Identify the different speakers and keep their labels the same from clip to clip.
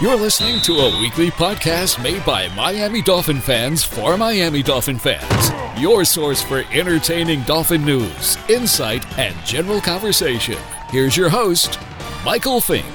Speaker 1: You're listening to a weekly podcast made by Miami Dolphin fans for Miami Dolphin fans. Your source for entertaining Dolphin news, insight, and general conversation. Here's your host, Michael Fink.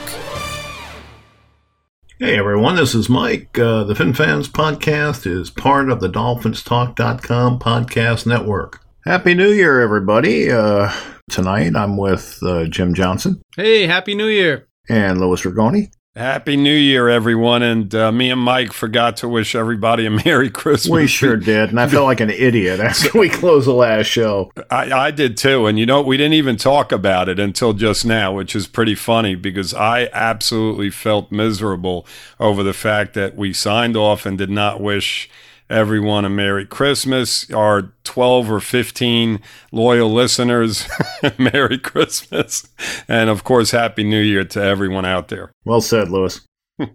Speaker 2: Hey everyone, this is Mike. Uh, the Fin Fans podcast is part of the DolphinsTalk.com podcast network. Happy New Year, everybody. Uh, tonight I'm with uh, Jim Johnson.
Speaker 3: Hey, Happy New Year.
Speaker 2: And Louis Rigoni.
Speaker 4: Happy New Year, everyone. And uh, me and Mike forgot to wish everybody a Merry Christmas.
Speaker 2: We sure did. And I felt like an idiot after we closed the last show.
Speaker 4: I, I did too. And you know, we didn't even talk about it until just now, which is pretty funny because I absolutely felt miserable over the fact that we signed off and did not wish everyone a Merry Christmas. Our 12 or 15 loyal listeners, Merry Christmas. And of course, Happy New Year to everyone out there.
Speaker 2: Well said, Louis. all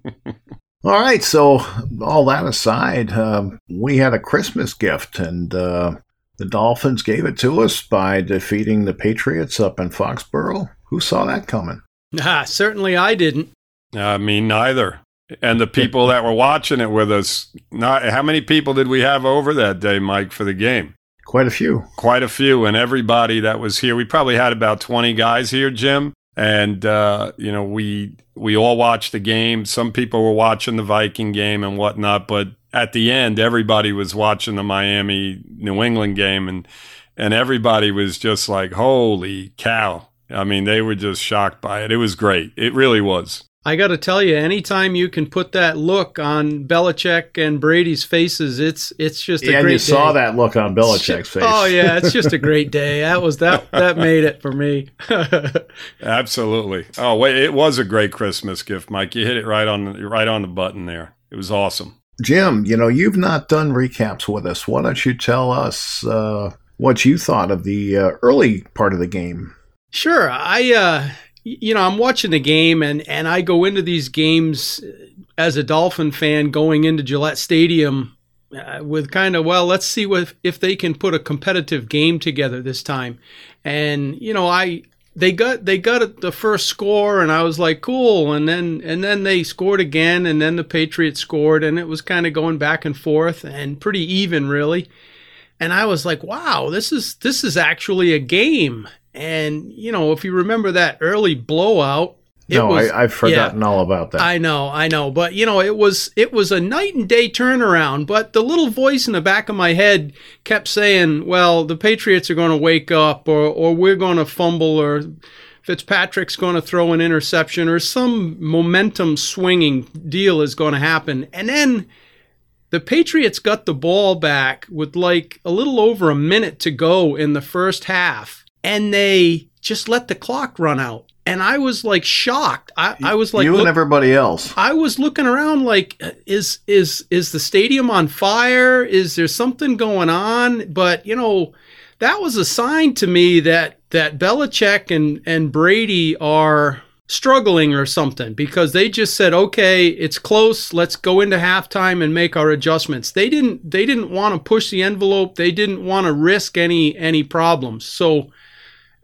Speaker 2: right. So, all that aside, um, we had a Christmas gift, and uh, the Dolphins gave it to us by defeating the Patriots up in Foxborough. Who saw that coming?
Speaker 3: Ah, certainly I didn't.
Speaker 4: I mean, neither and the people that were watching it with us. Not how many people did we have over that day, Mike, for the game?
Speaker 2: Quite a few.
Speaker 4: Quite a few, and everybody that was here. We probably had about twenty guys here, Jim, and uh, you know we we all watched the game. Some people were watching the Viking game and whatnot, but at the end, everybody was watching the Miami New England game, and and everybody was just like, "Holy cow!" I mean, they were just shocked by it. It was great. It really was.
Speaker 3: I got to tell you, anytime you can put that look on Belichick and Brady's faces, it's it's just a
Speaker 2: yeah,
Speaker 3: great.
Speaker 2: you saw that look on Belichick's face.
Speaker 3: Oh yeah, it's just a great day. That was that that made it for me.
Speaker 4: Absolutely. Oh wait, it was a great Christmas gift, Mike. You hit it right on right on the button there. It was awesome.
Speaker 2: Jim, you know you've not done recaps with us. Why don't you tell us uh, what you thought of the uh, early part of the game?
Speaker 3: Sure. I uh, you know, I'm watching the game and, and I go into these games as a Dolphin fan going into Gillette Stadium uh, with kind of, well, let's see what, if they can put a competitive game together this time. And, you know, I, they got they got the first score and I was like cool. And then and then they scored again and then the Patriots scored and it was kind of going back and forth and pretty even really. And I was like wow this is this is actually a game and, you know, if you remember that early blowout,
Speaker 2: no, was, I, have forgotten yeah, all about that.
Speaker 3: I know, I know, but you know, it was it was a night and day turnaround. But the little voice in the back of my head kept saying, "Well, the Patriots are going to wake up, or or we're going to fumble, or Fitzpatrick's going to throw an interception, or some momentum swinging deal is going to happen." And then the Patriots got the ball back with like a little over a minute to go in the first half and they just let the clock run out. And I was like shocked. I, I was like
Speaker 2: you look, and everybody else.
Speaker 3: I was looking around like, is is is the stadium on fire? Is there something going on? But you know, that was a sign to me that that Belichick and and Brady are struggling or something because they just said okay it's close let's go into halftime and make our adjustments they didn't they didn't want to push the envelope they didn't want to risk any any problems so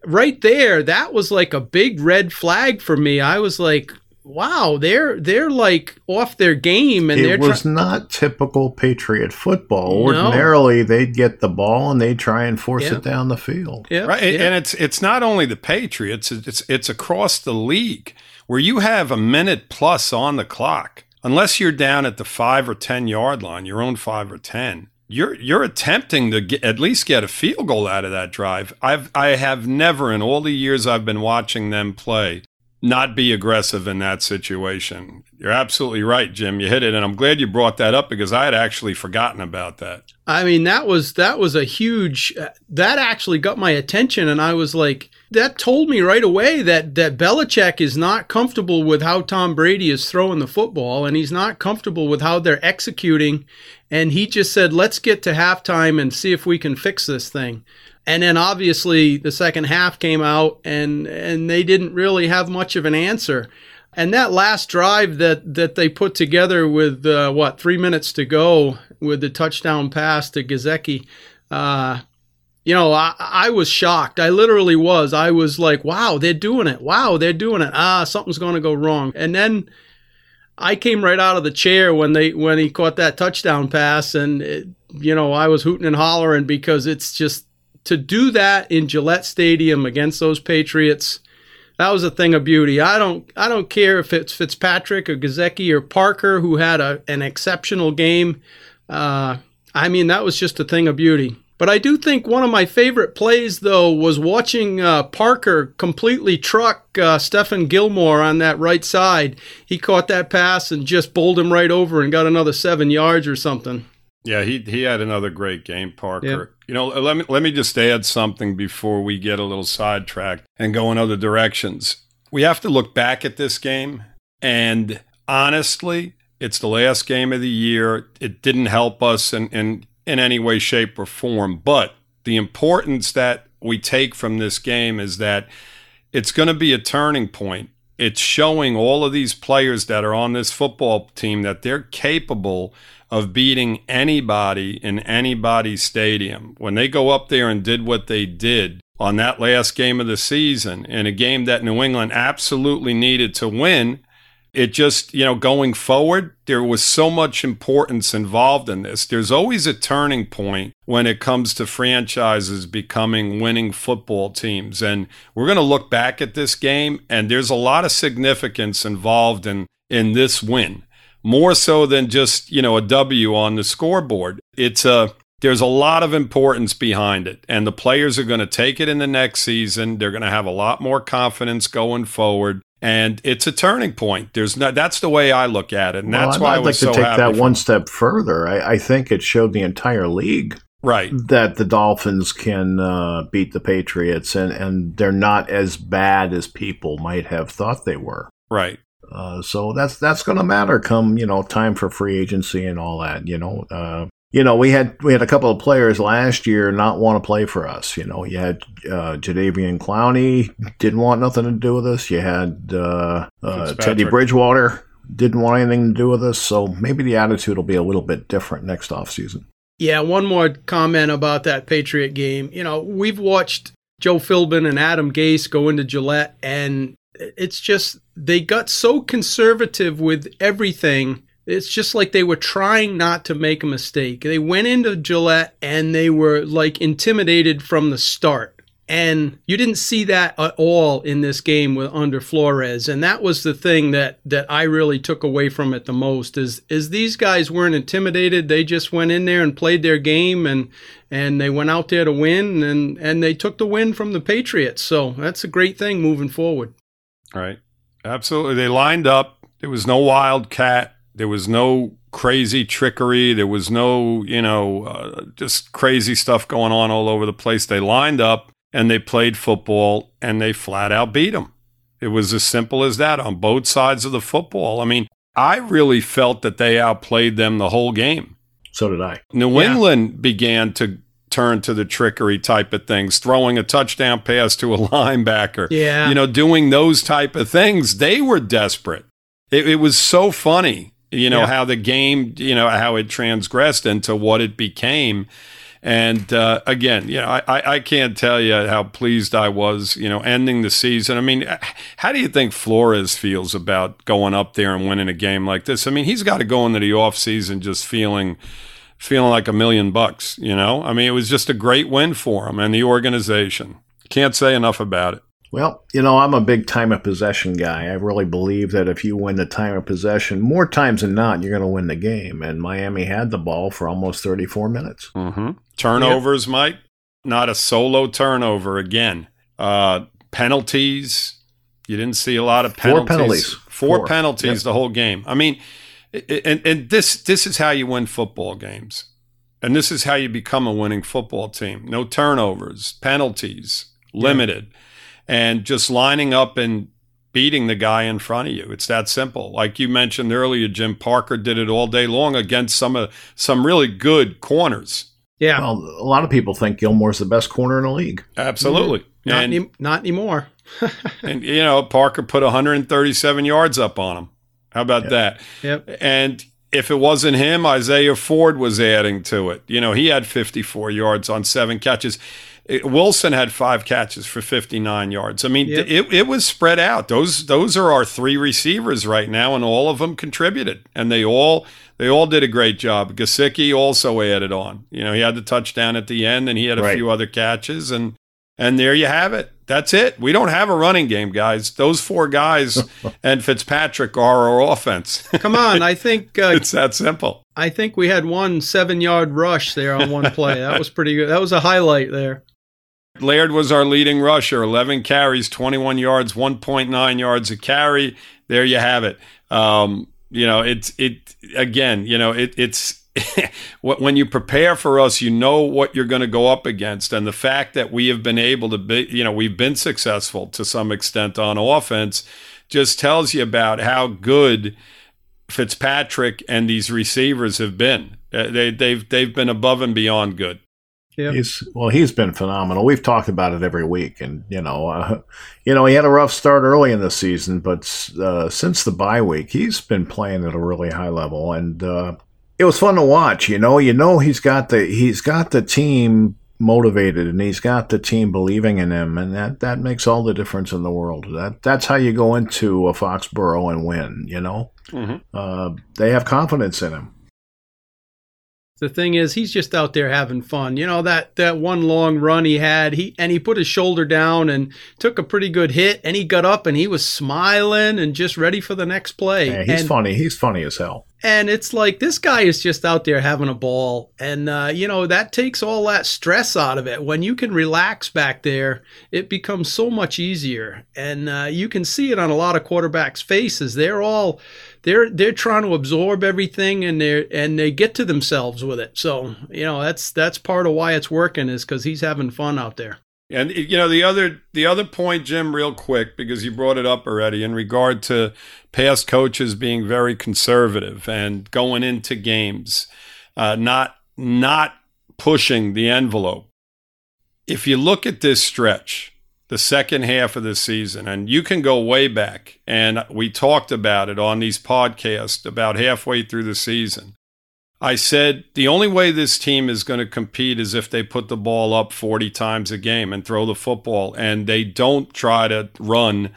Speaker 3: right there, that was like a big red flag for me. I was like, wow, they're they're like off their game, and
Speaker 2: it was not typical Patriot football. Ordinarily, they'd get the ball and they'd try and force it down the field.
Speaker 4: Yeah, right. And it's it's not only the Patriots; it's it's across the league where you have a minute plus on the clock. Unless you're down at the five or ten yard line, your own five or ten, you're you're attempting to get, at least get a field goal out of that drive. I've I have never in all the years I've been watching them play not be aggressive in that situation. You're absolutely right, Jim. You hit it, and I'm glad you brought that up because I had actually forgotten about that.
Speaker 3: I mean, that was that was a huge. Uh, that actually got my attention, and I was like, that told me right away that that Belichick is not comfortable with how Tom Brady is throwing the football, and he's not comfortable with how they're executing. And he just said, "Let's get to halftime and see if we can fix this thing." And then obviously the second half came out, and and they didn't really have much of an answer. And that last drive that that they put together with uh, what three minutes to go with the touchdown pass to Gesicki, uh, you know, I, I was shocked. I literally was. I was like, wow, they're doing it. Wow, they're doing it. Ah, something's going to go wrong. And then I came right out of the chair when they when he caught that touchdown pass, and it, you know I was hooting and hollering because it's just to do that in Gillette Stadium against those Patriots. That was a thing of beauty. I don't I don't care if it's Fitzpatrick or Gesicki or Parker who had a, an exceptional game. Uh, I mean that was just a thing of beauty. But I do think one of my favorite plays, though, was watching uh, Parker completely truck uh, Stephon Gilmore on that right side. He caught that pass and just bowled him right over and got another seven yards or something.
Speaker 4: Yeah, he he had another great game, Parker. Yep. You know, let me let me just add something before we get a little sidetracked and go in other directions. We have to look back at this game, and honestly, it's the last game of the year. It didn't help us in, in in any way, shape, or form. But the importance that we take from this game is that it's going to be a turning point. It's showing all of these players that are on this football team that they're capable of beating anybody in anybody's stadium. When they go up there and did what they did on that last game of the season in a game that New England absolutely needed to win, it just, you know, going forward, there was so much importance involved in this. There's always a turning point when it comes to franchises becoming winning football teams. And we're going to look back at this game, and there's a lot of significance involved in, in this win, more so than just, you know, a W on the scoreboard. It's a, there's a lot of importance behind it, and the players are going to take it in the next season. They're going to have a lot more confidence going forward and it's a turning point. There's no, that's the way I look at it, and well, that's why I'd I was
Speaker 2: like
Speaker 4: to
Speaker 2: take that one step further. I, I, think it showed the entire league,
Speaker 4: right,
Speaker 2: that the Dolphins can uh, beat the Patriots, and and they're not as bad as people might have thought they were,
Speaker 4: right.
Speaker 2: Uh, so that's that's going to matter come you know time for free agency and all that. You know, uh, you know, we had we had a couple of players last year not want to play for us. You know, you had uh, Jadeveon Clowney didn't want nothing to do with us. You had uh, uh, Teddy Bridgewater didn't want anything to do with us. So maybe the attitude will be a little bit different next offseason.
Speaker 3: Yeah, one more comment about that Patriot game. You know, we've watched Joe Philbin and Adam Gase go into Gillette, and it's just they got so conservative with everything it's just like they were trying not to make a mistake. They went into Gillette and they were like intimidated from the start. And you didn't see that at all in this game with under Flores. And that was the thing that, that I really took away from it the most is is these guys weren't intimidated. They just went in there and played their game and and they went out there to win and, and they took the win from the Patriots. So that's a great thing moving forward.
Speaker 4: Right. Absolutely. They lined up. There was no wildcat there was no crazy trickery. There was no, you know, uh, just crazy stuff going on all over the place. They lined up and they played football and they flat out beat them. It was as simple as that on both sides of the football. I mean, I really felt that they outplayed them the whole game.
Speaker 2: So did I.
Speaker 4: New yeah. England began to turn to the trickery type of things, throwing a touchdown pass to a linebacker.
Speaker 3: Yeah.
Speaker 4: You know, doing those type of things. They were desperate. It, it was so funny you know, yeah. how the game, you know, how it transgressed into what it became. And uh, again, you know, I, I can't tell you how pleased I was, you know, ending the season. I mean, how do you think Flores feels about going up there and winning a game like this? I mean, he's got to go into the offseason just feeling feeling like a million bucks, you know? I mean, it was just a great win for him and the organization. Can't say enough about it.
Speaker 2: Well, you know, I'm a big time of possession guy. I really believe that if you win the time of possession, more times than not, you're going to win the game. And Miami had the ball for almost 34 minutes.
Speaker 4: Mm-hmm. Turnovers, yep. Mike, not a solo turnover again. Uh, penalties, you didn't see a lot of penalties.
Speaker 2: Four penalties.
Speaker 4: Four, Four. penalties yep. the whole game. I mean, and, and this this is how you win football games. And this is how you become a winning football team. No turnovers, penalties, limited. Yep and just lining up and beating the guy in front of you. It's that simple. Like you mentioned earlier, Jim Parker did it all day long against some of some really good corners.
Speaker 3: Yeah.
Speaker 2: Well, a lot of people think Gilmore's the best corner in the league.
Speaker 4: Absolutely.
Speaker 3: Mm-hmm. Not, and, any, not anymore.
Speaker 4: and you know, Parker put 137 yards up on him. How about
Speaker 3: yep.
Speaker 4: that?
Speaker 3: Yep.
Speaker 4: And if it wasn't him, Isaiah Ford was adding to it. You know, he had 54 yards on seven catches It, Wilson had five catches for 59 yards. I mean,
Speaker 3: Yep.
Speaker 4: it, it was spread out. Those those are our three receivers right now, and all of them contributed, and they all they all did a great job. Gesicki also added on. You know, he had the touchdown at the end, and he had a
Speaker 2: Right.
Speaker 4: few other catches, and and there you have it. That's it. We don't have a running game, guys. Those four guys and Fitzpatrick are our offense.
Speaker 3: Come on, I think uh,
Speaker 4: it's that simple.
Speaker 3: I think we had one seven yard rush there on one play. That was pretty good. That was a highlight there.
Speaker 4: Laird was our leading rusher, 11 carries, 21 yards, 1.9 yards a carry. There you have it. Um, you know, it's it again. You know, it, it's when you prepare for us, you know what you're going to go up against, and the fact that we have been able to be, you know, we've been successful to some extent on offense, just tells you about how good Fitzpatrick and these receivers have been. Uh, They they've they've been above and beyond good.
Speaker 3: Yeah.
Speaker 2: He's well, he's been phenomenal. We've talked about it every week, and you know, uh, you know, he had a rough start early in the season, but uh, since the bye week, he's been playing at a really high level, and uh, it was fun to watch. You know, you know, he's got the he's got the team motivated, and he's got the team believing in him, and that that makes all the difference in the world. That that's how you go into a Foxborough and win. You know,
Speaker 4: Mhm.
Speaker 2: uh, they have confidence in him.
Speaker 3: The thing is, he's just out there having fun. You know that that one long run he had, he and he put his shoulder down and took a pretty good hit, and he got up and he was smiling and just ready for the next play.
Speaker 2: Yeah, he's
Speaker 3: and,
Speaker 2: funny. He's funny as hell.
Speaker 3: and it's like this guy is just out there having a ball, and uh, you know that takes all that stress out of it. When you can relax back there, it becomes so much easier, and uh, you can see it on a lot of quarterbacks' faces. They're all they're they're trying to absorb everything, and they and they get to themselves with it. So you know that's that's part of why it's working is because he's having fun out there.
Speaker 4: And you know the other the other point, Jim, real quick because you brought it up already in regard to past coaches being very conservative and going into games, uh, not not pushing the envelope. If you look at this stretch, the second half of the season, and you can go way back, and we talked about it on these podcasts about halfway through the season. I said the only way this team is going to compete is if they put the ball up 40 times a game and throw the football and they don't try to run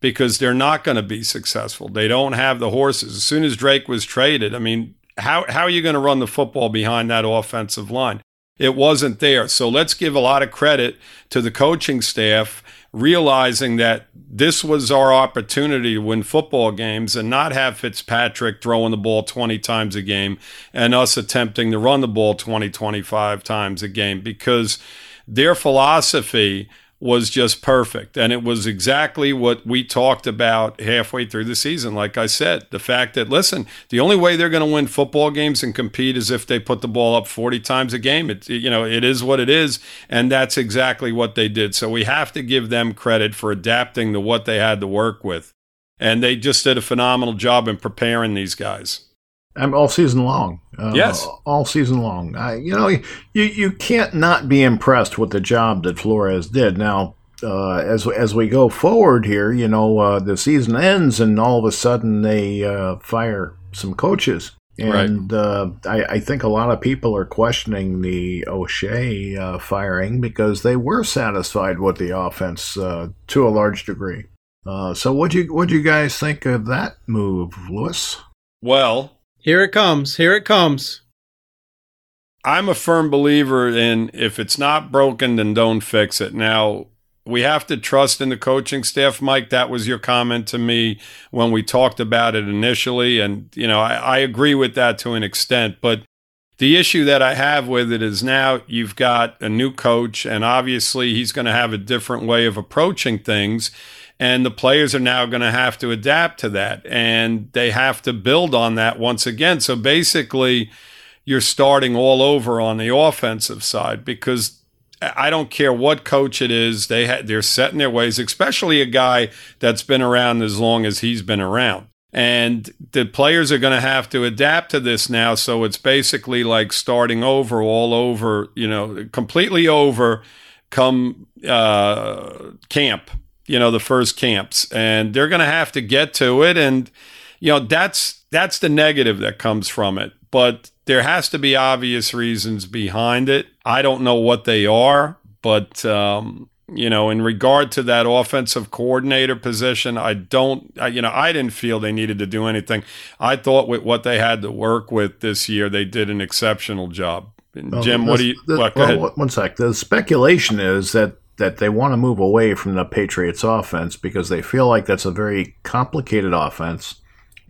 Speaker 4: because they're not going to be successful. They don't have the horses. As soon as Drake was traded, I mean, how, how are you going to run the football behind that offensive line? It wasn't there. So let's give a lot of credit to the coaching staff realizing that this was our opportunity to win football games and not have Fitzpatrick throwing the ball 20 times a game and us attempting to run the ball 20, 25 times a game because their philosophy was just perfect. And it was exactly what we talked about halfway through the season. Like I said, the fact that, listen, the only way they're going to win football games and compete is if they put the ball up 40 times a game. It, you know, it is what it is. And that's exactly what they did. So we have to give them credit for adapting to what they had to work with. And they just did a phenomenal job in preparing these guys.
Speaker 2: I'm all season long. Uh,
Speaker 4: Yes.
Speaker 2: all season long. I, you know, you you can't not be impressed with the job that Flores did. Now, uh, as as we go forward here, you know, uh, the season ends, and all of a sudden they uh, fire some coaches. And uh, I, I think a lot of people are questioning the O'Shea uh, firing because they were satisfied with the offense uh, to a large degree. Uh, so, what you what do you guys think of that move, Lewis?
Speaker 4: Well,
Speaker 3: Here it comes. Here it comes.
Speaker 4: I'm a firm believer in if it's not broken, then don't fix it. Now, we have to trust in the coaching staff, Mike. That was your comment to me when we talked about it initially. And, you know, I, I agree with that to an extent. But the issue that I have with it is now you've got a new coach, and obviously he's going to have a different way of approaching things. And the players are now going to have to adapt to that. And they have to build on that once again. So basically, you're starting all over on the offensive side because I don't care what coach it is, they ha- they're set in their ways, especially a guy that's been around as long as he's been around. And the players are going to have to adapt to this now. So it's basically like starting over, all over, you know, completely over come uh, camp, you know, the first camps. And they're going to have to get to it. And, you know, that's that's the negative that comes from it. But there has to be obvious reasons behind it. I don't know what they are, But um, you know, in regard to that offensive coordinator position, I don't, I, you know, I didn't feel they needed to do anything. I thought with what they had to work with this year, they did an exceptional job. Well, Jim, what do you? What,
Speaker 2: well, one sec. The speculation is that that they want to move away from the Patriots offense because they feel like that's a very complicated offense.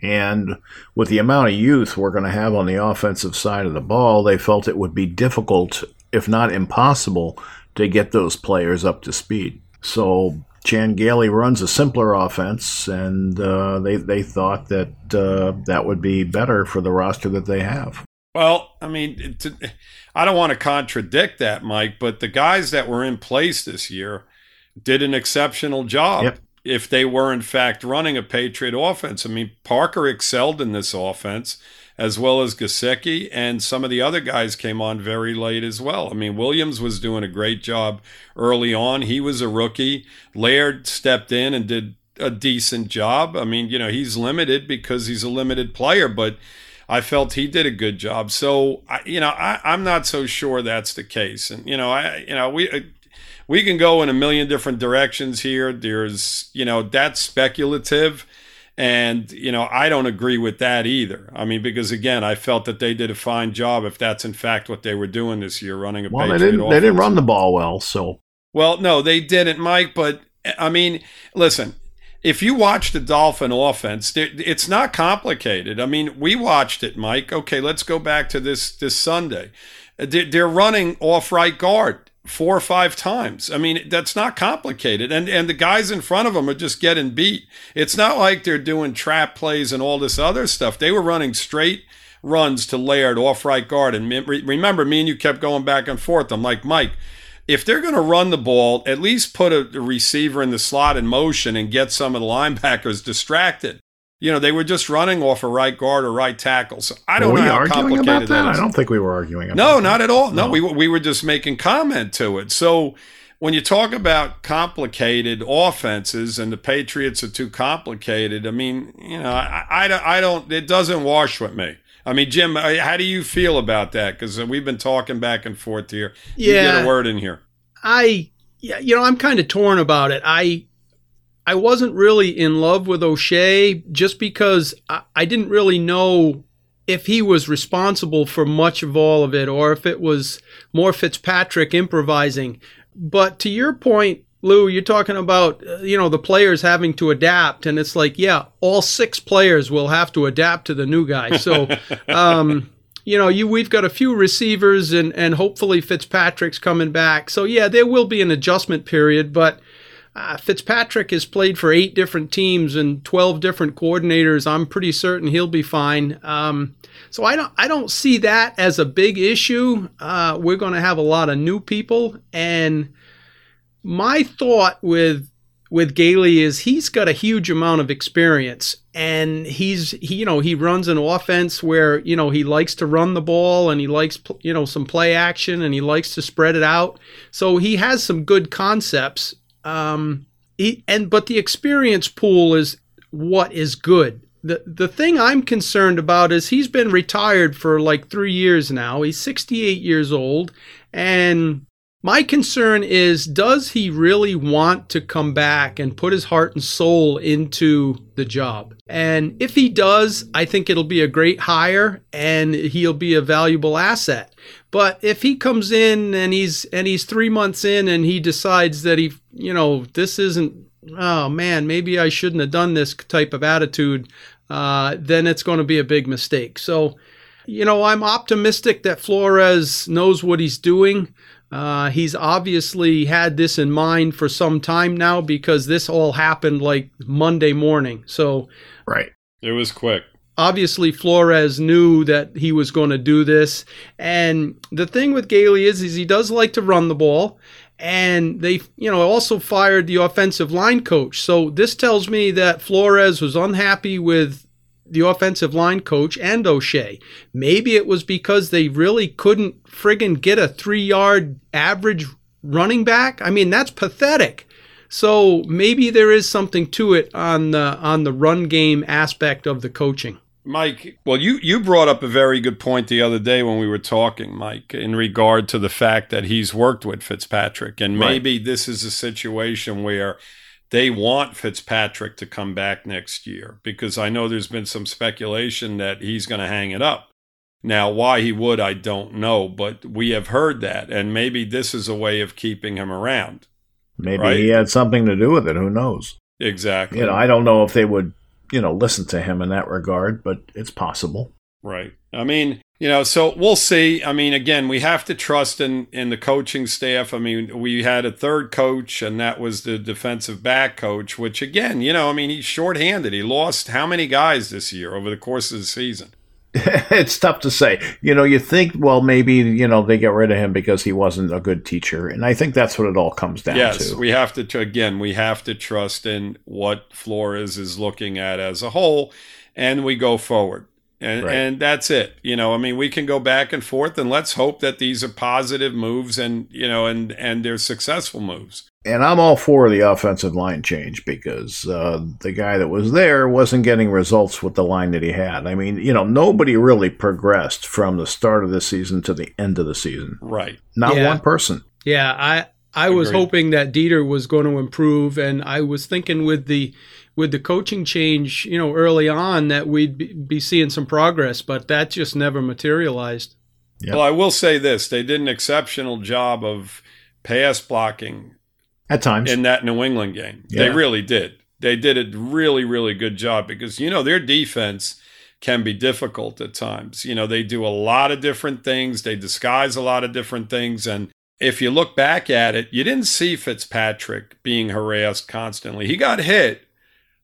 Speaker 2: And with the amount of youth we're going to have on the offensive side of the ball, they felt it would be difficult, if not impossible, to get those players up to speed. So Chan Gailey runs a simpler offense, and uh, they they thought that uh, that would be better for the roster that they have.
Speaker 4: Well, I mean, to, I don't want to contradict that, Mike, but the guys that were in place this year did an exceptional job. Yep. If they were in fact running a Patriot offense, I mean, Parker excelled in this offense as well as Gesicki, and some of the other guys came on very late as well. I mean, Williams was doing a great job early on. He was a rookie. Laird stepped in and did a decent job. I mean, you know, he's limited because he's a limited player, but I felt he did a good job. So, I, you know, I, I'm not so sure that's the case. And you know, I, you know, we uh, we can go in a million different directions here. There's, you know, that's speculative. And, you know, I don't agree with that either. I mean, because again, I felt that they did a fine job if that's in fact what they were doing this year, running a
Speaker 2: well, Patriot they didn't, offense. they didn't run the ball well, so.
Speaker 4: Well, no, they didn't, Mike. But I mean, listen, if you watch the Dolphin offense, it's not complicated. I mean, we watched it, Mike. Okay, let's go back to this this Sunday. Uh, they're running off right guard four or five times. I mean, that's not complicated. And and the guys in front of them are just getting beat. It's not like they're doing trap plays and all this other stuff. They were running straight runs to Laird off right guard. And remember, me and you kept going back and forth. I'm like, Mike, if they're going to run the ball, at least put a, a receiver in the slot in motion and get some of the linebackers distracted you know, they were just running off a right guard or right tackle. So I don't know how complicated
Speaker 2: that?
Speaker 4: that
Speaker 2: is. I don't think we were arguing about
Speaker 4: No,
Speaker 2: that.
Speaker 4: not at all. No, no, we, we were just making comment to it. So when you talk about complicated offenses and the Patriots are too complicated, I mean, you know, I, I, I don't, it doesn't wash with me. I mean, Jim, uh, how do you feel about that? Because we've been talking back and forth here. You yeah, get a word in here.
Speaker 3: I, yeah, you know, I'm kind of torn about it. I, I wasn't really in love with O'Shea just because I, I didn't really know if he was responsible for much of all of it or if it was more Fitzpatrick improvising. But to your point, Lou, you're talking about uh, you know the players having to adapt, and it's like, yeah, all six players will have to adapt to the new guy. So, um, you know, you we've got a few receivers, and and hopefully Fitzpatrick's coming back. So yeah, there will be an adjustment period, but uh, Fitzpatrick has played for eight different teams and 12 different coordinators. I'm pretty certain he'll be fine. Um, so I don't I don't see that as a big issue. Uh, we're going to have a lot of new people, and my thought with with Gailey is he's got a huge amount of experience, and he's he you know he runs an offense where you know he likes to run the ball and he likes you know some play action and he likes to spread it out. So he has some good concepts um, he, and but the experience pool is what is good. The the thing I'm concerned about is he's been retired for like 3 years now. He's 68 years old and my concern is does he really want to come back and put his heart and soul into the job? And if he does, I think it'll be a great hire and he'll be a valuable asset. But if he comes in and he's and he's 3 months in and he decides that he, you know, this isn't oh man, maybe I shouldn't have done this type of attitude, uh, then it's going to be a big mistake. So, you know, I'm optimistic that Flores knows what he's doing. Uh, he's obviously had this in mind for some time now because this all happened like Monday morning. So,
Speaker 2: right.
Speaker 4: It was quick.
Speaker 3: Obviously, Flores knew that he was going to do this. And the thing with Gailey is, is he does like to run the ball. And they, you know, also fired the offensive line coach. So this tells me that Flores was unhappy with the offensive line coach and O'Shea. Maybe it was because they really couldn't friggin' get a three yard average running back. I mean, that's pathetic. So maybe there is something to it on the on the run game aspect of the coaching.
Speaker 4: Mike, well, you, you brought up a very good point the other day when we were talking, Mike, in regard to the fact that he's worked with Fitzpatrick. And maybe right. this is a situation where they want Fitzpatrick to come back next year because I know there's been some speculation that he's going to hang it up. Now, why he would, I don't know, but we have heard that. And maybe this is a way of keeping him around.
Speaker 2: Maybe right? he had something to do with it. Who knows?
Speaker 4: Exactly.
Speaker 2: You know, I don't know if they would you know, listen to him in that regard, but it's possible.
Speaker 4: Right. I mean, you know, so we'll see. I mean, again, we have to trust in in the coaching staff. I mean, we had a third coach, and that was the defensive back coach. Which, again, you know, I mean, he's shorthanded. He lost how many guys this year over the course of the season?
Speaker 2: it's tough to say. You know, you think, well, maybe, you know, they get rid of him because he wasn't a good teacher. And I think that's what it all comes down
Speaker 4: yes,
Speaker 2: to.
Speaker 4: Yes, we have to, again, we have to trust in what Flores is looking at as a whole, and we go forward. And, right. and that's it. You know, I mean, we can go back and forth, and let's hope that these are positive moves and, you know, and, and they're successful moves
Speaker 2: and I'm all for the offensive line change because uh, the guy that was there wasn't getting results with the line that he had. I mean, you know, nobody really progressed from the start of the season to the end of the season.
Speaker 4: Right.
Speaker 2: Not yeah. one person.
Speaker 3: Yeah, I I Agreed. was hoping that Deiter was going to improve, and I was thinking with the with the coaching change, you know, early on that we'd be, be seeing some progress, but that just never materialized.
Speaker 4: Yep. Well, I will say this: they did an exceptional job of pass blocking
Speaker 2: at times
Speaker 4: in that New England game. Yeah. They really did. They did a really, really good job because, you know, their defense can be difficult at times. You know, they do a lot of different things, they disguise a lot of different things. And if you look back at it, you didn't see Fitzpatrick being harassed constantly. He got hit,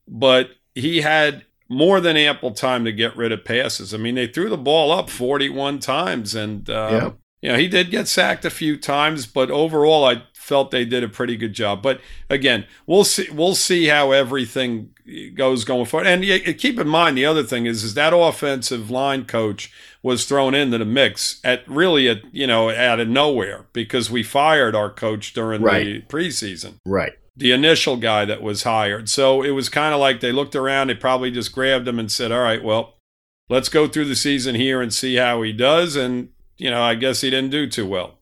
Speaker 4: but he had more than ample time to get rid of passes. I mean, they threw the ball up 41 times and, uh, yeah. you know, he did get sacked a few times, but overall, I felt they did a pretty good job. But again, we'll see. We'll see how everything goes going forward. And keep in mind the other thing is is that offensive line coach was thrown into the mix at really at you know out of nowhere because we fired our coach during right. the preseason.
Speaker 2: Right.
Speaker 4: The initial guy that was hired. So it was kind of like they looked around, they probably just grabbed him and said, All right, well, let's go through the season here and see how he does. And, you know, I guess he didn't do too well.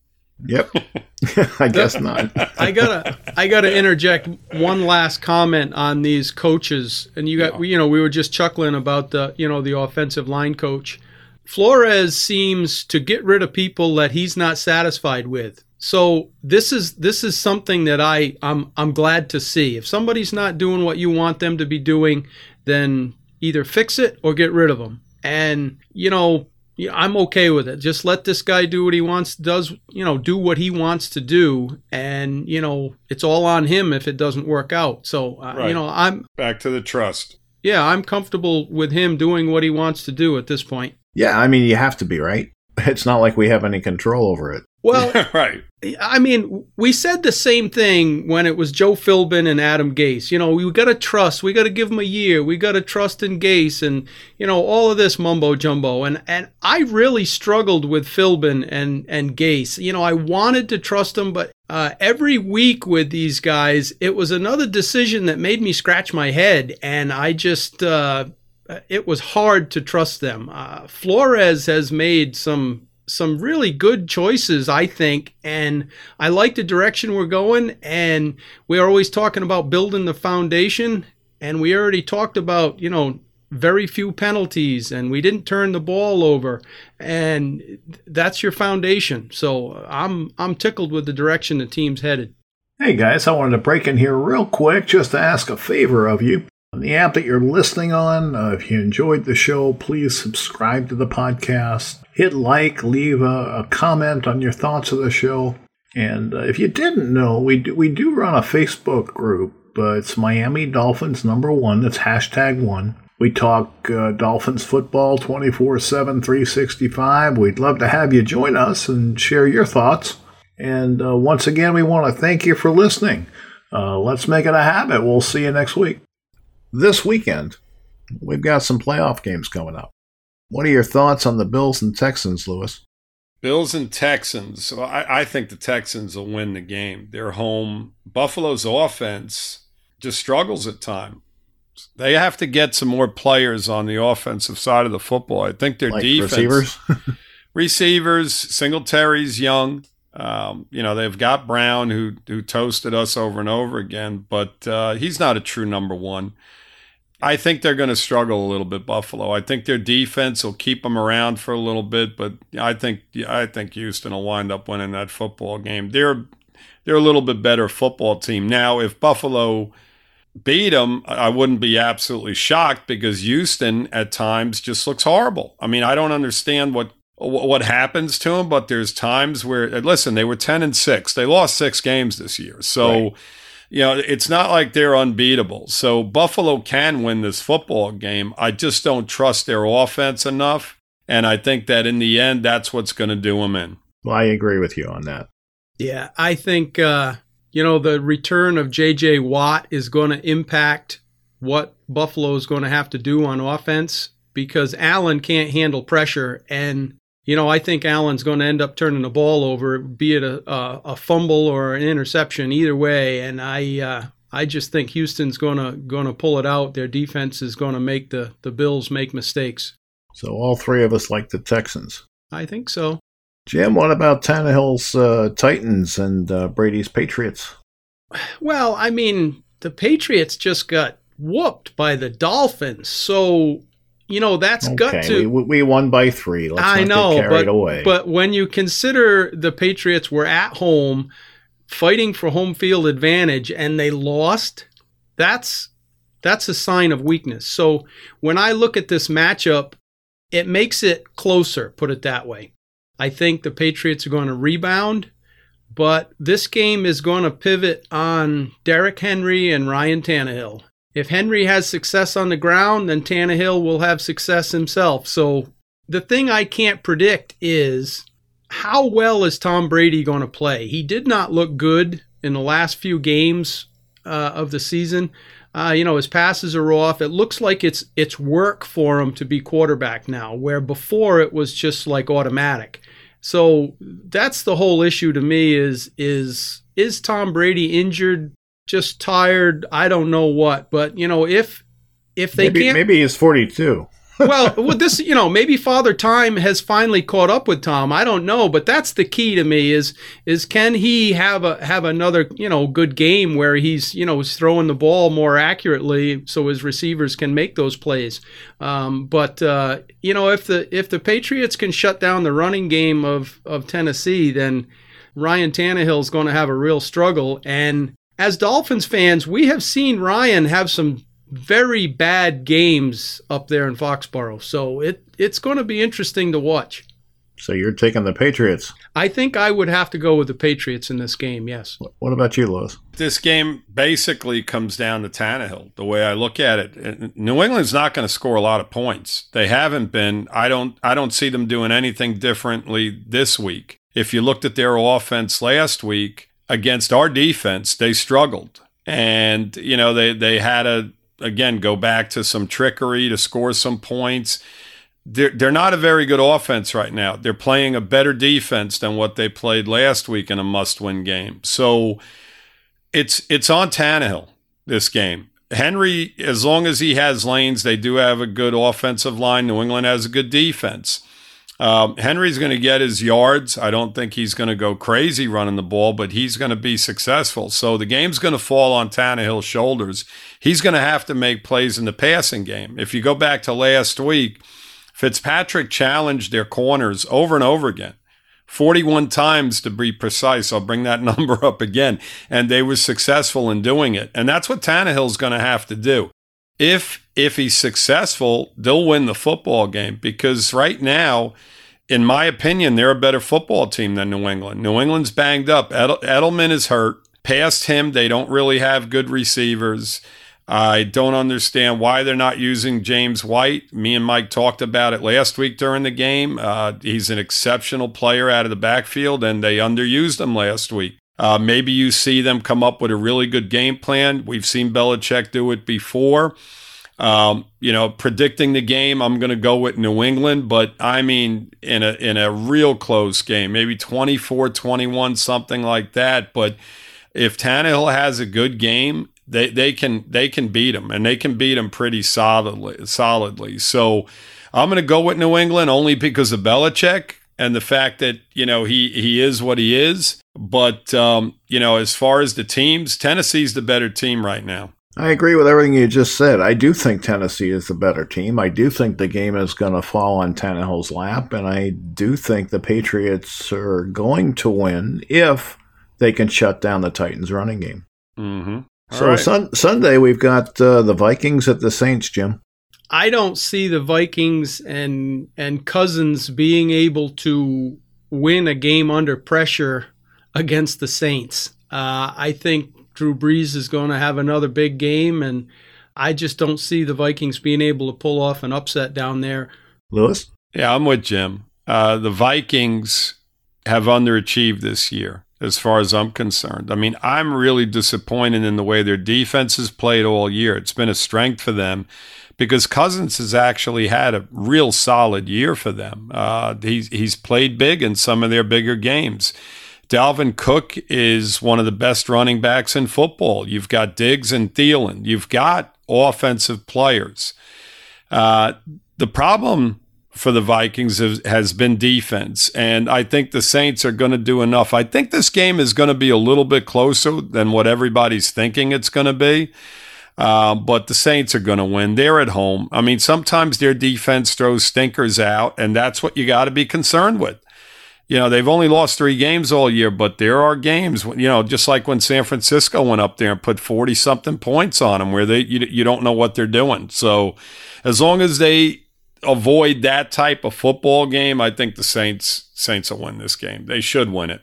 Speaker 2: Yep. I guess not.
Speaker 3: I gotta I gotta interject one last comment on these coaches. And you got yeah. you know, we were just chuckling about the you know, the offensive line coach. Flores seems to get rid of people that he's not satisfied with. So this is this is something that I I'm I'm glad to see. If somebody's not doing what you want them to be doing, then either fix it or get rid of them. And you know, I'm okay with it. Just let this guy do what he wants, does, you know, do what he wants to do. And, you know, it's all on him if it doesn't work out. So, uh, right. you know, I'm
Speaker 4: back to the trust.
Speaker 3: Yeah, I'm comfortable with him doing what he wants to do at this point.
Speaker 2: Yeah, I mean, you have to be, right? It's not like we have any control over it.
Speaker 3: Well,
Speaker 4: right.
Speaker 3: I mean, we said the same thing when it was Joe Philbin and Adam Gase. You know, we got to trust. We got to give them a year. We got to trust in Gase, and you know all of this mumbo jumbo. And and I really struggled with Philbin and and Gase. You know, I wanted to trust them, but uh, every week with these guys, it was another decision that made me scratch my head, and I just. Uh, it was hard to trust them. Uh, Flores has made some some really good choices, I think. And I like the direction we're going. And we're always talking about building the foundation. And we already talked about, you know, very few penalties and we didn't turn the ball over and that's your foundation so i'm i'm tickled with the direction the team's headed
Speaker 2: hey guys i wanted to break in here real quick just to ask a favor of you on the app that you're listening on uh, if you enjoyed the show please subscribe to the podcast hit like, leave a, a comment on your thoughts of the show. And uh, if you didn't know, we do, we do run a Facebook group. Uh, it's Miami Dolphins number one. That's hashtag one. We talk uh, Dolphins football 24 7, 365. We'd love to have you join us and share your thoughts. And uh, once again, we want to thank you for listening. Uh, let's make it a habit. We'll see you next week. This weekend, we've got some playoff games coming up. What are your thoughts on the Bills and Texans, Lewis?
Speaker 4: Bills and Texans. So I, I, think the Texans will win the game. They're home. Buffalo's offense just struggles at times. They have to get some more players on the offensive side of the football. I think their
Speaker 2: Like
Speaker 4: defense,
Speaker 2: receivers.
Speaker 4: receivers, Singletary's young. Um, you know they've got Brown who who toasted us over and over again, but uh, he's not a true number one. I think they're going to struggle a little bit, Buffalo. I think their defense will keep them around for a little bit, but I think I think Houston will wind up winning that football game. They're they're a little bit better football team now. If Buffalo beat them, I wouldn't be absolutely shocked because Houston at times just looks horrible. I mean, I don't understand what what happens to them, but there's times where listen, they were 10 and 6. They lost 6 games this year. So
Speaker 2: Right.
Speaker 4: You know, it's not like they're unbeatable. So Buffalo can win this football game. I just don't trust their offense enough, and I think that in the end that's what's going to do them in.
Speaker 2: well, I agree with you on that.
Speaker 3: Yeah, I think uh, you know the return of J.J. Watt is going to impact what Buffalo is going to have to do on offense because Allen can't handle pressure, and you know I think Allen's going to end up turning the ball over, be it a, a, a fumble or an interception, either way. And I uh, I just think Houston's going to going to pull it out. Their defense is going to make the the Bills make mistakes.
Speaker 2: So all three of us like the Texans.
Speaker 3: I think so.
Speaker 2: Jim, what about Tannehill's uh, Titans and uh, Brady's Patriots?
Speaker 3: Well, I mean, the Patriots just got whooped by the Dolphins, so you know that's got to.
Speaker 2: we, we won by three. Let's
Speaker 3: I
Speaker 2: not
Speaker 3: know, but
Speaker 2: away.
Speaker 3: but when you consider the Patriots were at home, fighting for home field advantage, and they lost, that's that's a sign of weakness. So when I look at this matchup, it makes it closer. Put it that way. I think the Patriots are going to rebound, but this game is going to pivot on Derrick Henry and Ryan Tannehill. If Henry has success on the ground, then Tannehill will have success himself. So the thing I can't predict is how well is Tom Brady going to play? He did not look good in the last few games uh, of the season. Uh, you know, his passes are off. It looks like it's it's work for him to be quarterback now, where before it was just like automatic. So that's the whole issue to me is is is Tom Brady injured, just tired, I don't know what, but you know, if if they
Speaker 2: maybe,
Speaker 3: can't
Speaker 2: maybe he's 42.
Speaker 3: well, with this, you know, maybe Father Time has finally caught up with Tom. I don't know, but that's the key to me is is can he have a have another you know good game where he's you know is throwing the ball more accurately so his receivers can make those plays. Um, but uh, you know, if the if the Patriots can shut down the running game of of Tennessee, then Ryan Tannehill is going to have a real struggle. And as Dolphins fans, we have seen Ryan have some very bad games up there in Foxborough. So it it's going to be interesting to watch.
Speaker 2: So you're taking the Patriots.
Speaker 3: I think I would have to go with the Patriots in this game. Yes.
Speaker 2: What about you, Lewis?
Speaker 4: This game basically comes down to Tannehill. The way I look at it, uh, New England's not going to score a lot of points. They haven't been. I don't. I don't see them doing anything differently this week. If you looked at their offense last week against our defense, they struggled, and you know they they had a again go back to some trickery to score some points. They're, they're not a very good offense right now. They're playing a better defense than what they played last week in a must-win game. So it's it's on Tannehill this game. Henry, as long as he has lanes, they do have a good offensive line. New England has a good defense. Um, Henry's going to get his yards. I don't think he's going to go crazy running the ball, but he's going to be successful. So the game's going to fall on Tannehill's shoulders. He's going to have to make plays in the passing game. If you go back to last week, Fitzpatrick challenged their corners over and over again. 41 times to be precise. I'll bring that number up again. And they were successful in doing it. And that's what Tannehill's going to have to do. If if he's successful, they'll win the football game because right now, in my opinion, they're a better football team than New England. New England's banged up. Edel- Edelman is hurt. Past him, they don't really have good receivers. I don't understand why they're not using James White. Me and Mike talked about it last week during the game. Uh, he's an exceptional player out of the backfield, and they underused him last week. Uh, maybe you see them come up with a really good game plan. We've seen Belichick do it before. Um, you know, predicting the game, I'm going to go with New England, but I mean, in a in a real close game, maybe 24 21, something like that. But if Tannehill has a good game, they they can they can beat them, and they can beat them pretty solidly. Solidly. So I'm going to go with New England only because of Belichick and the fact that you know he he is what he is. But um, you know, as far as the teams, Tennessee's the better team right now.
Speaker 2: I agree with everything you just said. I do think Tennessee is the better team. I do think the game is going to fall on Tannehill's lap, and I do think the Patriots are going to win if they can shut down the Titans' running game.
Speaker 4: Mm-hmm.
Speaker 2: so right. sun- Sunday we've got uh, the Vikings at the Saints, Jim.
Speaker 3: I don't see the Vikings and and Cousins being able to win a game under pressure against the Saints. Uh, I think Drew Brees is going to have another big game, and I just don't see the Vikings being able to pull off an upset down there.
Speaker 2: Lewis?
Speaker 4: Yeah, I'm with Jim. Uh, the Vikings have underachieved this year, as far as I'm concerned. I mean, I'm really disappointed in the way their defense has played all year. It's been a strength for them because Cousins has actually had a real solid year for them. Uh, he's he's played big in some of their bigger games. Dalvin Cook is one of the best running backs in football. You've got Diggs and Thielen. You've got offensive players. Uh, the problem for the Vikings has, has been defense, and I think the Saints are going to do enough. I think this game is going to be a little bit closer than what everybody's thinking it's going to be. Uh, but the Saints are going to win. They're at home. I mean, sometimes their defense throws stinkers out, and that's what you got to be concerned with you know, they've only lost three games all year, but there are games, you know, just like when San Francisco went up there and put 40 something points on them where they, you, you don't know what they're doing. So as long as they avoid that type of football game, I think the Saints, Saints will win this game. They should win it.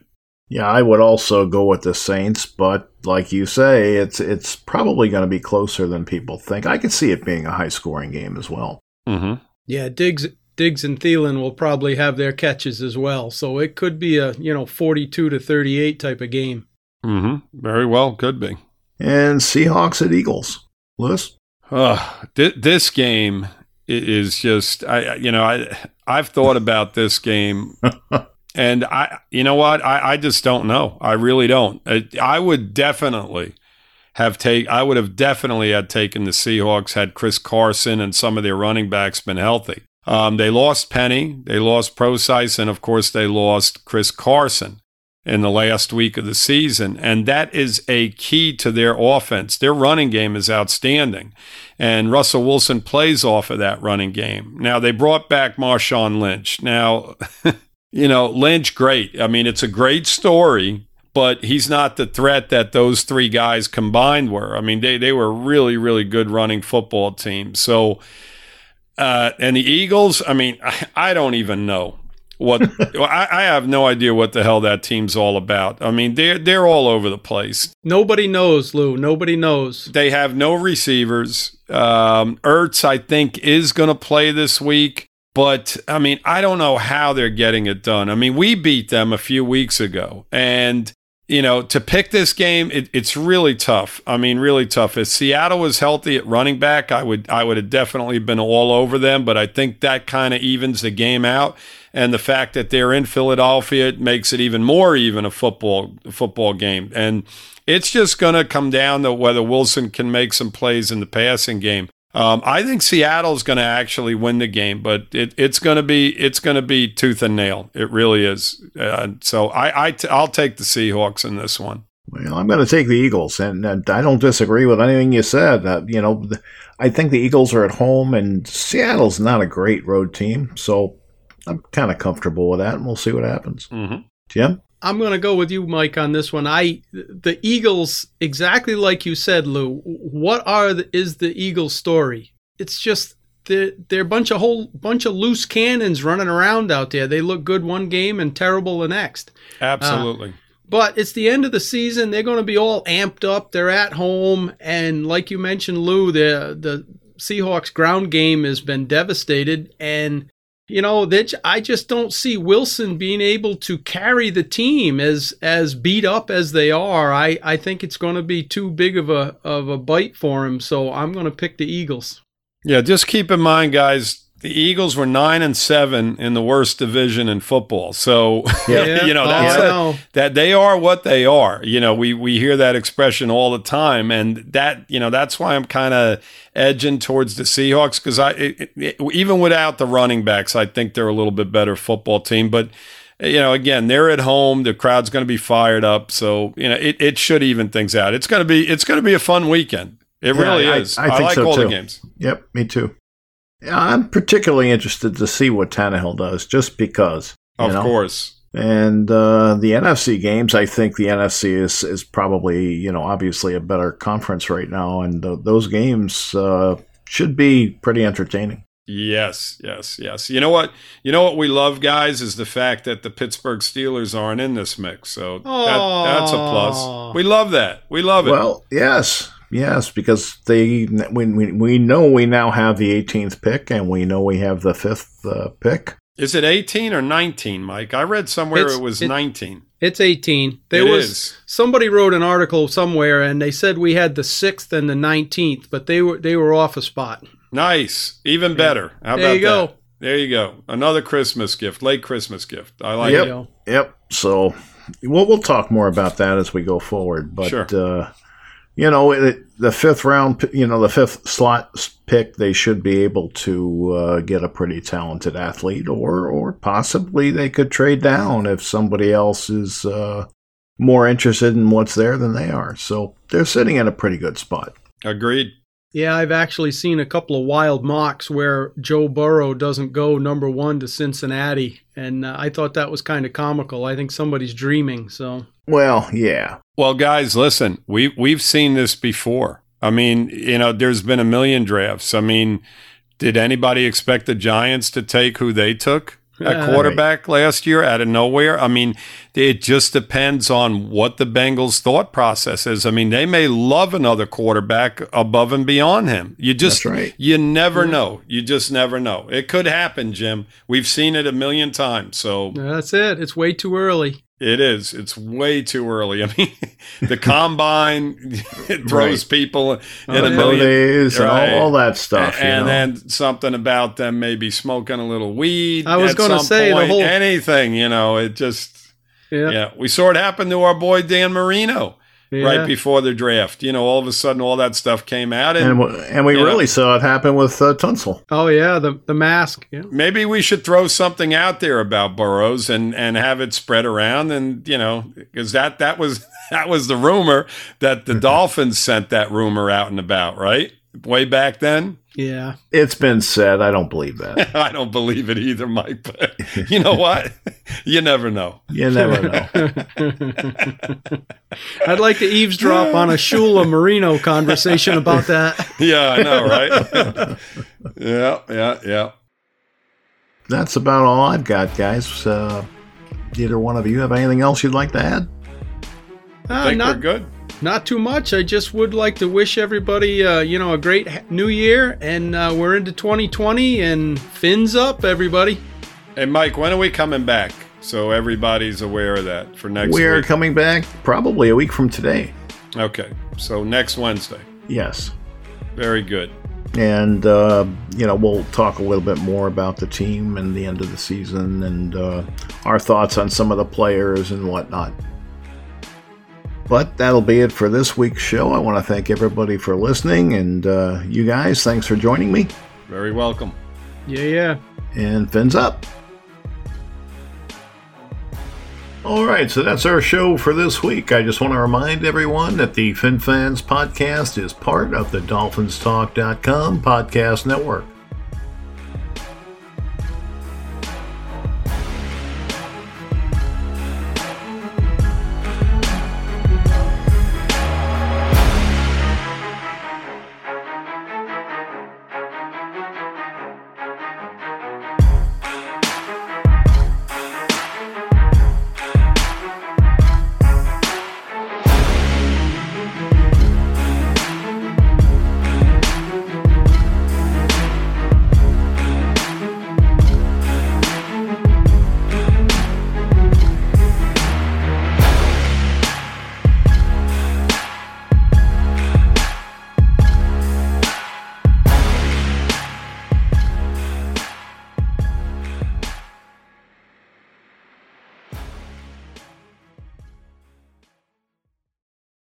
Speaker 2: Yeah, I would also go with the Saints, but like you say, it's it's probably going to be closer than people think. I could see it being a high scoring game as well.
Speaker 4: Mm-hmm.
Speaker 3: Yeah, Diggs Diggs and Thielen will probably have their catches as well. So it could be a, you know, 42 to 38 type of game.
Speaker 4: Mm-hmm. Very well, could be.
Speaker 2: And Seahawks at Eagles. Lewis?
Speaker 4: Uh, th- this game is just, I, you know, I, I've thought about this game. and I, you know what? I, I just don't know. I really don't. I, I would definitely have take. I would have definitely had taken the Seahawks had Chris Carson and some of their running backs been healthy. Um, they lost Penny, they lost Prosise, and of course, they lost Chris Carson in the last week of the season. And that is a key to their offense. Their running game is outstanding. And Russell Wilson plays off of that running game. Now, they brought back Marshawn Lynch. Now, you know, Lynch, great. I mean, it's a great story, but he's not the threat that those three guys combined were. I mean, they, they were really, really good running football team. So, uh, and the Eagles, I mean, I, I don't even know what I, I, have no idea what the hell that team's all about. I mean, they're they're all over the place.
Speaker 3: Nobody knows, Lou. Nobody knows.
Speaker 4: They have no receivers. Um, Ertz, I think, is going to play this week, but I mean, I don't know how they're getting it done. I mean, we beat them a few weeks ago, and you know, to pick this game, it, it's really tough. I mean, really tough. If Seattle was healthy at running back, I would I would have definitely been all over them. But I think that kind of evens the game out, and the fact that they're in Philadelphia it makes it even more even a football football game. And it's just going to come down to whether Wilson can make some plays in the passing game. Um, I think Seattle's going to actually win the game, but it, it's going to be it's going to be tooth and nail. It really is. Uh, so I, I t- I'll take the Seahawks in this one.
Speaker 2: Well, I'm going to take the Eagles, and, and I don't disagree with anything you said. Uh, you know, I think the Eagles are at home, and Seattle's not a great road team, so I'm kind of comfortable with that, and we'll see what happens.
Speaker 4: Mm-hmm.
Speaker 2: Jim.
Speaker 3: I'm going to go with you, Mike, on this one. I the Eagles, exactly like you said, Lou. What are the, is the Eagles' story? It's just they're they're a bunch of whole bunch of loose cannons running around out there. They look good one game and terrible the next.
Speaker 4: Absolutely. Uh,
Speaker 3: but it's the end of the season. They're going to be all amped up. They're at home, and like you mentioned, Lou, the the Seahawks ground game has been devastated, and you know that I just don't see Wilson being able to carry the team as as beat up as they are. I I think it's going to be too big of a of a bite for him. So I'm going to pick the Eagles.
Speaker 4: Yeah, just keep in mind, guys. The Eagles were nine and seven in the worst division in football. So
Speaker 3: Yeah.
Speaker 4: you know
Speaker 3: Oh,
Speaker 4: that's
Speaker 3: I
Speaker 4: a-
Speaker 3: know.
Speaker 4: that they are what they are. You know, we we hear that expression all the time, and that you know that's why I'm kind of edging towards the Seahawks because I it, it- even without the running backs, I think they're a little bit better football team, but. You know, again, they're at home. The crowd's going to be fired up, so you know it, it should even things out. It's going to be it's going to be a fun weekend. It
Speaker 2: Yeah,
Speaker 4: really
Speaker 2: I-
Speaker 4: is.
Speaker 2: I
Speaker 4: I,
Speaker 2: think
Speaker 4: like
Speaker 2: so,
Speaker 4: all the games.
Speaker 2: Yep, me too. Yeah, I'm particularly interested to see what Tannehill does, just because.
Speaker 4: Of
Speaker 2: know?
Speaker 4: course.
Speaker 2: And uh, the NFC games, I think the NFC is is probably you know obviously a better conference right now, and th- those games uh, should be pretty entertaining.
Speaker 4: Yes, yes, yes. You know what? You know what we love, guys, is the fact that the Pittsburgh Steelers aren't in this mix. So that, that's a plus. We love that. We love it.
Speaker 2: Well, yes, yes, because they we, we we know we now have the 18th pick, and we know we have the fifth uh, pick.
Speaker 4: is it 18 or 19, Mike? I read somewhere
Speaker 3: It's-
Speaker 4: it was
Speaker 3: it-
Speaker 4: 19.
Speaker 3: It's 18. There
Speaker 4: It
Speaker 3: was
Speaker 4: is.
Speaker 3: somebody wrote an article somewhere and they said we had the 6th and the 19th, but they were they were off a spot.
Speaker 4: Nice. Even better. How
Speaker 3: There
Speaker 4: about
Speaker 3: you go.
Speaker 4: that? There you go. Another Christmas gift, late Christmas gift. I like
Speaker 2: Yep.
Speaker 4: it.
Speaker 3: You.
Speaker 2: Yep. So, well, we'll talk more about that as we go forward. But
Speaker 4: Sure.
Speaker 2: uh, you know, it, the fifth round, you know, the fifth slot pick, they should be able to uh, get a pretty talented athlete, or or possibly they could trade down if somebody else is uh, more interested in what's there than they are. So they're sitting in a pretty good spot.
Speaker 4: Agreed.
Speaker 3: Yeah, I've actually seen a couple of wild mocks where Joe Burrow doesn't go number 1 to Cincinnati and uh, I thought that was kind of comical. I think somebody's dreaming, so
Speaker 2: Well, yeah,
Speaker 4: Well, guys, listen, we we've seen this before. I mean, you know, there's been a million drafts. I mean, did anybody expect the Giants to take who they took at
Speaker 3: Yeah.
Speaker 4: quarterback last year out of nowhere? I mean, it just depends on what the Bengals' thought process is. I mean, they may love another quarterback above and beyond him. You just
Speaker 2: That's right.
Speaker 4: you never mm-hmm. know. You just never know. It could happen, Jim. We've seen it a million times. So
Speaker 3: that's it. It's way too early.
Speaker 4: It is. It's way too early. I mean, the combine it throws
Speaker 2: Right.
Speaker 4: people in
Speaker 3: Oh,
Speaker 4: a million.
Speaker 2: days and all, all that stuff. you
Speaker 4: and
Speaker 2: know.
Speaker 4: then something about them maybe smoking a little weed.
Speaker 3: I was gonna
Speaker 4: some
Speaker 3: say, the whole-
Speaker 4: anything. You know, it just
Speaker 3: Yeah.
Speaker 4: yeah. We saw it happen to our boy Dan Marino
Speaker 3: yeah.
Speaker 4: right before the draft. You know, all of a sudden, all that stuff came out, and,
Speaker 2: and, w- and we
Speaker 4: you know.
Speaker 2: really saw it happen with uh, Tunsil.
Speaker 3: Oh yeah, the the mask. Yeah.
Speaker 4: maybe we should throw something out there about Burrows and and have it spread around and you know because that that was that was the rumor that the Dolphins sent that rumor out and about right way back then
Speaker 3: Yeah.
Speaker 2: It's been said. I don't believe that.
Speaker 4: I don't believe it either Mike but you know what you never know
Speaker 2: You never know.
Speaker 3: I'd like to eavesdrop on a Shula Marino conversation about that.
Speaker 4: yeah I know right yeah yeah yeah
Speaker 2: That's about all I've got, guys. Uh, either one of you have anything else you'd like to add?
Speaker 3: Uh,
Speaker 4: think
Speaker 3: not
Speaker 4: we're good
Speaker 3: not too much. I just would like to wish everybody, uh, you know, a great new year, and uh, we're into 2020, and fins up, everybody.
Speaker 4: hey Mike when are we coming back so everybody's aware of that for next
Speaker 2: we are
Speaker 4: week
Speaker 2: coming back probably a week from today.
Speaker 4: okay so next Wednesday
Speaker 2: Yes.
Speaker 4: very good
Speaker 2: And, uh, you know, we'll talk a little bit more about the team and the end of the season and uh, our thoughts on some of the players and whatnot. But that'll be it for this week's show. I want to thank everybody for listening, and uh, you guys, thanks for joining me.
Speaker 4: very welcome.
Speaker 3: Yeah, yeah.
Speaker 2: And fins up. All right, so that's our show for this week. I just want to remind everyone that the FinFans podcast is part of the DolphinsTalk.com podcast network.